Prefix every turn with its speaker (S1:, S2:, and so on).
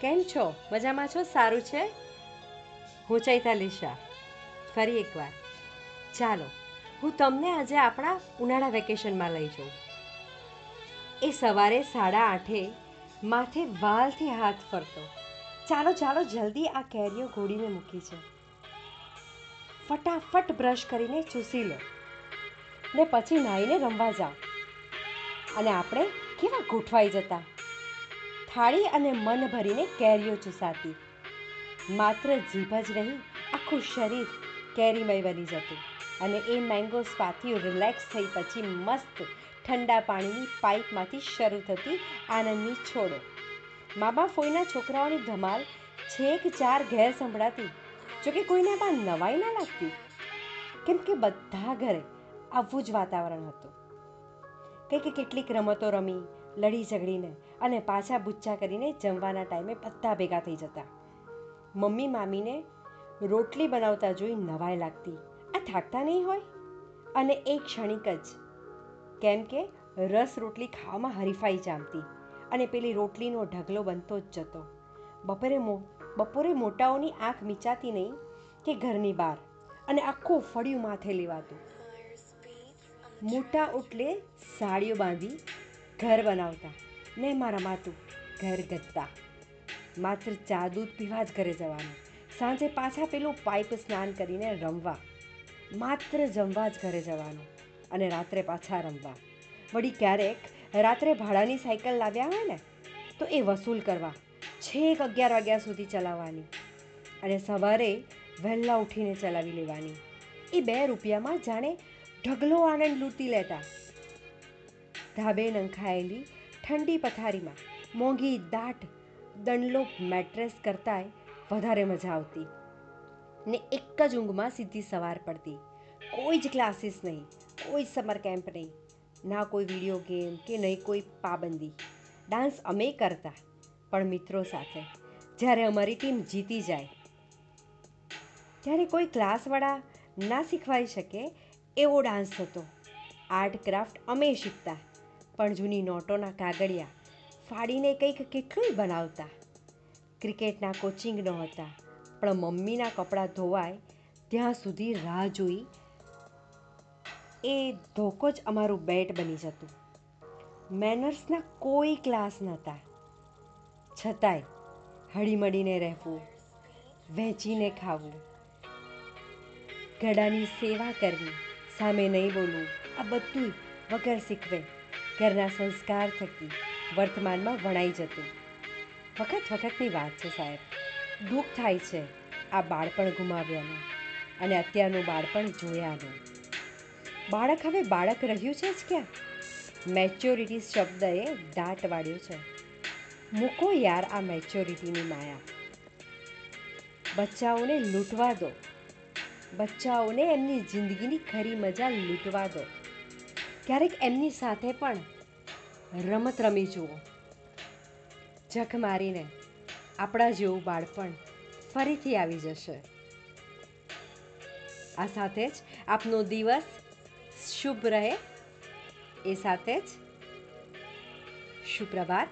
S1: કેમ છો? મજામાં છો? સારું છે? હું ચૈતાલી શાહ ફરી એકવાર. ચાલો, હું તમને આજે આપણા ઉનાળા વેકેશનમાં લઈ જાઉં. એ સવારે સાડા આઠે માથે વાલથી હાથ ફરતો. ચાલો ચાલો, જલ્દી આ કેરીઓ ઘોડીને મૂકી છે. ફટાફટ બ્રશ કરીને ચૂસી લો. ને પછી નાહીને રમવા જાઓ. અને આપણે કેવા ગોઠવાઈ જતા? થાળી અને મન ભરીને કેરીઓ ચૂસાતી. માત્ર જીભ જ નહીં, આખું શરીર કેરીમય બની જતું અને એ મેંગો સ્વાથી રિલેક્સ થઈ પછી મસ્ત ઠંડા પાણીની પાઇપમાંથી શરૂ થતી આનંદની છોડો. મા બાપ ફોઈના છોકરાઓની ધમાલ છેક ચાર ઘેર સંભળાતી. જોકે કોઈને પણ નવાઈ ના લાગતી. કેમ કે બધા ઘરે આવું જ વાતાવરણ હતું. કંઈક કેટલીક રમતો રમી લડી ઝઘડીને અને પાછા બુચ્ચા કરીને જમવાના ટાઈમે બધા ભેગા થઈ જતા. મમ્મી મામીને રોટલી બનાવતા જોઈ નવાઈ લાગતી. આ થાકતા નહીં હોય? અને એ ક્ષણિક જ. કેમ કે રસ રોટલી ખાવામાં હરીફાઈ જામતી અને પેલી રોટલીનો ઢગલો બનતો જ જતો. બપોરે મો, બપોરે મોટાઓની આંખ મીચાતી નહીં કે ઘરની બહાર અને આખું ફળિયું માથે લેવાતું. મોટા ઉટલે સાડીઓ બાંધી ઘર બનાવતા. ને મારા માતું, ઘર ગત્તા માત્ર ચા દૂધ પીવા જ ઘરે જવાનું. સાંજે પાછા પેલું પાઇપ સ્નાન કરીને રમવા. માત્ર જમવા જ ઘરે જવાનું અને રાત્રે પાછા રમવા. વળી ક્યારેક રાત્રે ભાડાની સાયકલ લાવ્યા હોય ને, તો એ વસૂલ કરવા. છેક અગિયાર વાગ્યા સુધી ચલાવવાની. અને સવારે વહેલા ઉઠીને ચલાવી લેવાની. એ બે રૂપિયામાં જાણે ઢગલો આનંદ લૂંટી લેતા. ધાબે નંખાયેલી ઠંડી પથારીમાં મોંઘી દાટ દંડલોપ મેટ્રેસ કરતાંય વધારે મજા આવતી. ને એક જ ઊંઘમાં સીધી સવાર પડતી. કોઈ જ ક્લાસીસ નહીં, કોઈ સમર કેમ્પ નહીં, ના કોઈ વીડિયો ગેમ કે નહીં કોઈ પાબંદી. ડાન્સ અમે કરતા, પણ મિત્રો સાથે. જ્યારે અમારી ટીમ જીતી જાય. ત્યારે કોઈ ક્લાસવાળા ના શીખવાઈ શકે એવો ડાન્સ હતો. આર્ટ ક્રાફ્ટ અમે શીખતા. પણ જૂની નોટોના કાગળિયા ફાડીને કંઈક કેટલુંય બનાવતા. ક્રિકેટના કોચિંગ નહોતા પણ મમ્મીના કપડાં ધોવાય ત્યાં સુધી રાહ જોઈ એ ધોકો જ અમારું બેટ બની જતું. મેનર્સના કોઈ ક્લાસ નહોતા. છતાંય હળીમળીને રહેવું, વહેંચીને ખાવું, ગળાની સેવા કરવી, સામે નહીં બોલવું, આ બધું વગર શીખવે. ઘરના સંસ્કાર થકી વર્તમાનમાં વણાઈ જતું. વખત વખતની વાત છે સાહેબ. દુઃખ થાય છે આ બાળપણ ગુમાવ્યાનું અને અત્યારનું બાળપણ જોયાનું. બાળક હવે બાળક રહ્યું છે જ ક્યાં? મેચ્યોરિટી શબ્દએ દાટ વાળ્યો છે. મૂકો યાર આ મેચ્યોરિટીની માયા. બચ્ચાઓને લૂંટવા દો. બચ્ચાઓને એમની જિંદગીની ખરી મજા લૂંટવા દો. ક્યારેક એમની સાથે પણ રમત રમી જુઓ. જખ મારીને આપણા જેવું બાળપણ ફરીથી આવી જશે. આ સાથે જ આપનો દિવસ શુભ રહે. એ સાથે જ સુપ્રભાત